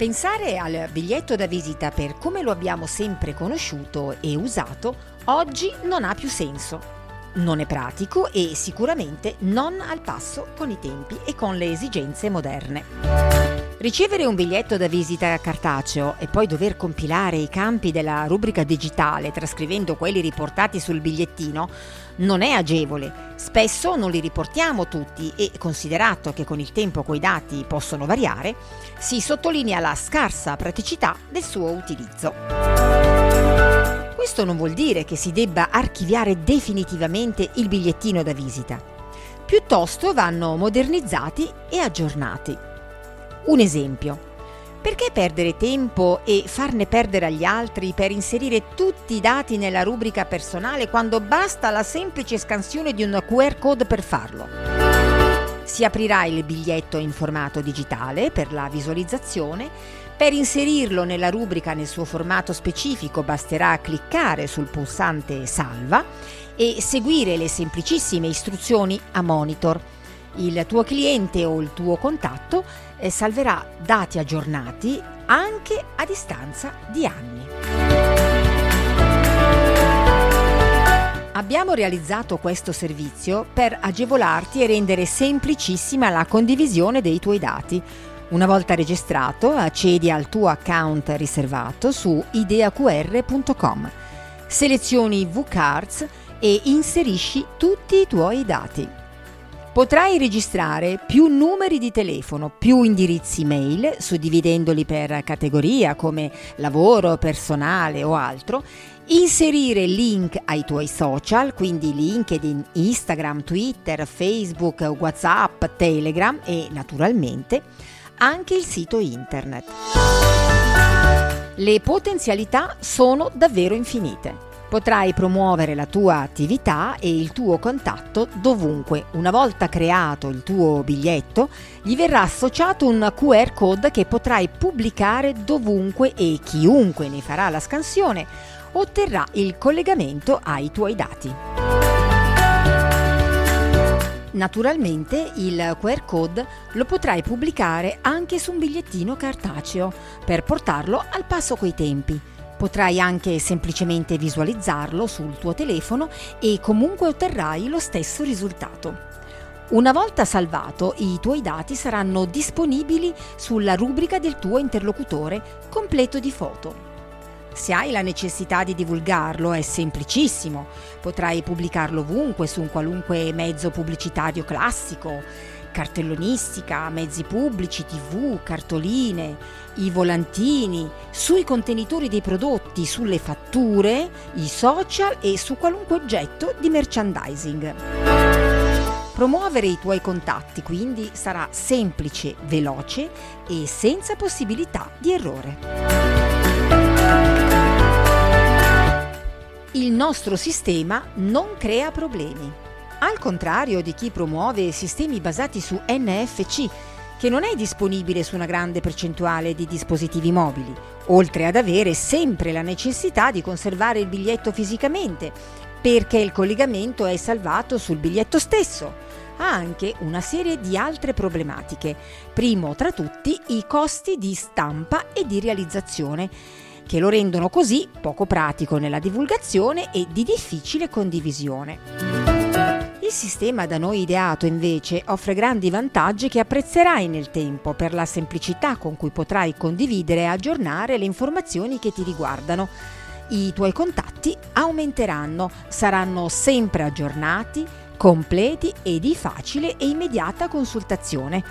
Pensare al biglietto da visita per come lo abbiamo sempre conosciuto e usato oggi non ha più senso. Non è pratico e sicuramente non al passo con i tempi e con le esigenze moderne. Ricevere un biglietto da visita cartaceo e poi dover compilare i campi della rubrica digitale trascrivendo quelli riportati sul bigliettino non è agevole. Spesso non li riportiamo tutti e, considerato che con il tempo quei dati possono variare, si sottolinea la scarsa praticità del suo utilizzo. Questo non vuol dire che si debba archiviare definitivamente il bigliettino da visita. Piuttosto vanno modernizzati e aggiornati. Un esempio. Perché perdere tempo e farne perdere agli altri per inserire tutti i dati nella rubrica personale quando basta la semplice scansione di un QR code per farlo? Si aprirà il biglietto in formato digitale per la visualizzazione. Per inserirlo nella rubrica nel suo formato specifico basterà cliccare sul pulsante Salva e seguire le semplicissime istruzioni a monitor il tuo cliente o il tuo contatto eh, salverà dati aggiornati anche a distanza di anni. Abbiamo realizzato questo servizio per agevolarti e rendere semplicissima la condivisione dei tuoi dati. Una volta registrato, accedi al tuo account riservato su ideaqr.com. Selezioni VCards e inserisci tutti i tuoi dati. Potrai registrare più numeri di telefono, più indirizzi mail, suddividendoli per categoria come lavoro, personale o altro, inserire link ai tuoi social, quindi LinkedIn, Instagram, Twitter, Facebook, WhatsApp, Telegram e naturalmente anche il sito internet. Le potenzialità sono davvero infinite. Potrai promuovere la tua attività e il tuo contatto dovunque. Una volta creato il tuo biglietto, gli verrà associato un QR code che potrai pubblicare dovunque e chiunque ne farà la scansione otterrà il collegamento ai tuoi dati. Naturalmente il QR code lo potrai pubblicare anche su un bigliettino cartaceo per portarlo al passo coi tempi Potrai anche semplicemente visualizzarlo sul tuo telefono e comunque otterrai lo stesso risultato. Una volta salvato, i tuoi dati saranno disponibili sulla rubrica del tuo interlocutore completo di foto. Se hai la necessità di divulgarlo è semplicissimo, potrai pubblicarlo ovunque su un qualunque mezzo pubblicitario classico, cartellonistica, mezzi pubblici, tv, cartoline, i volantini, sui contenitori dei prodotti, sulle fatture, i social e su qualunque oggetto di merchandising. Promuovere i tuoi contatti quindi sarà semplice, veloce e senza possibilità di errore. Il nostro sistema non crea problemi al contrario di chi promuove sistemi basati su NFC, che non è disponibile su una grande percentuale di dispositivi mobili, oltre ad avere sempre la necessità di conservare il biglietto fisicamente, perché il collegamento è salvato sul biglietto stesso. Ha anche una serie di altre problematiche, primo tra tutti i costi di stampa e di realizzazione che lo rendono così poco pratico nella divulgazione e di difficile condivisione. Il sistema da noi ideato invece offre grandi vantaggi che apprezzerai nel tempo per la semplicità con cui potrai condividere e aggiornare le informazioni che ti riguardano. I tuoi contatti aumenteranno, saranno sempre aggiornati, completi e di facile e immediata consultazione.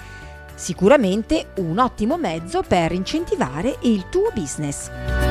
Sicuramente un ottimo mezzo per incentivare il tuo business.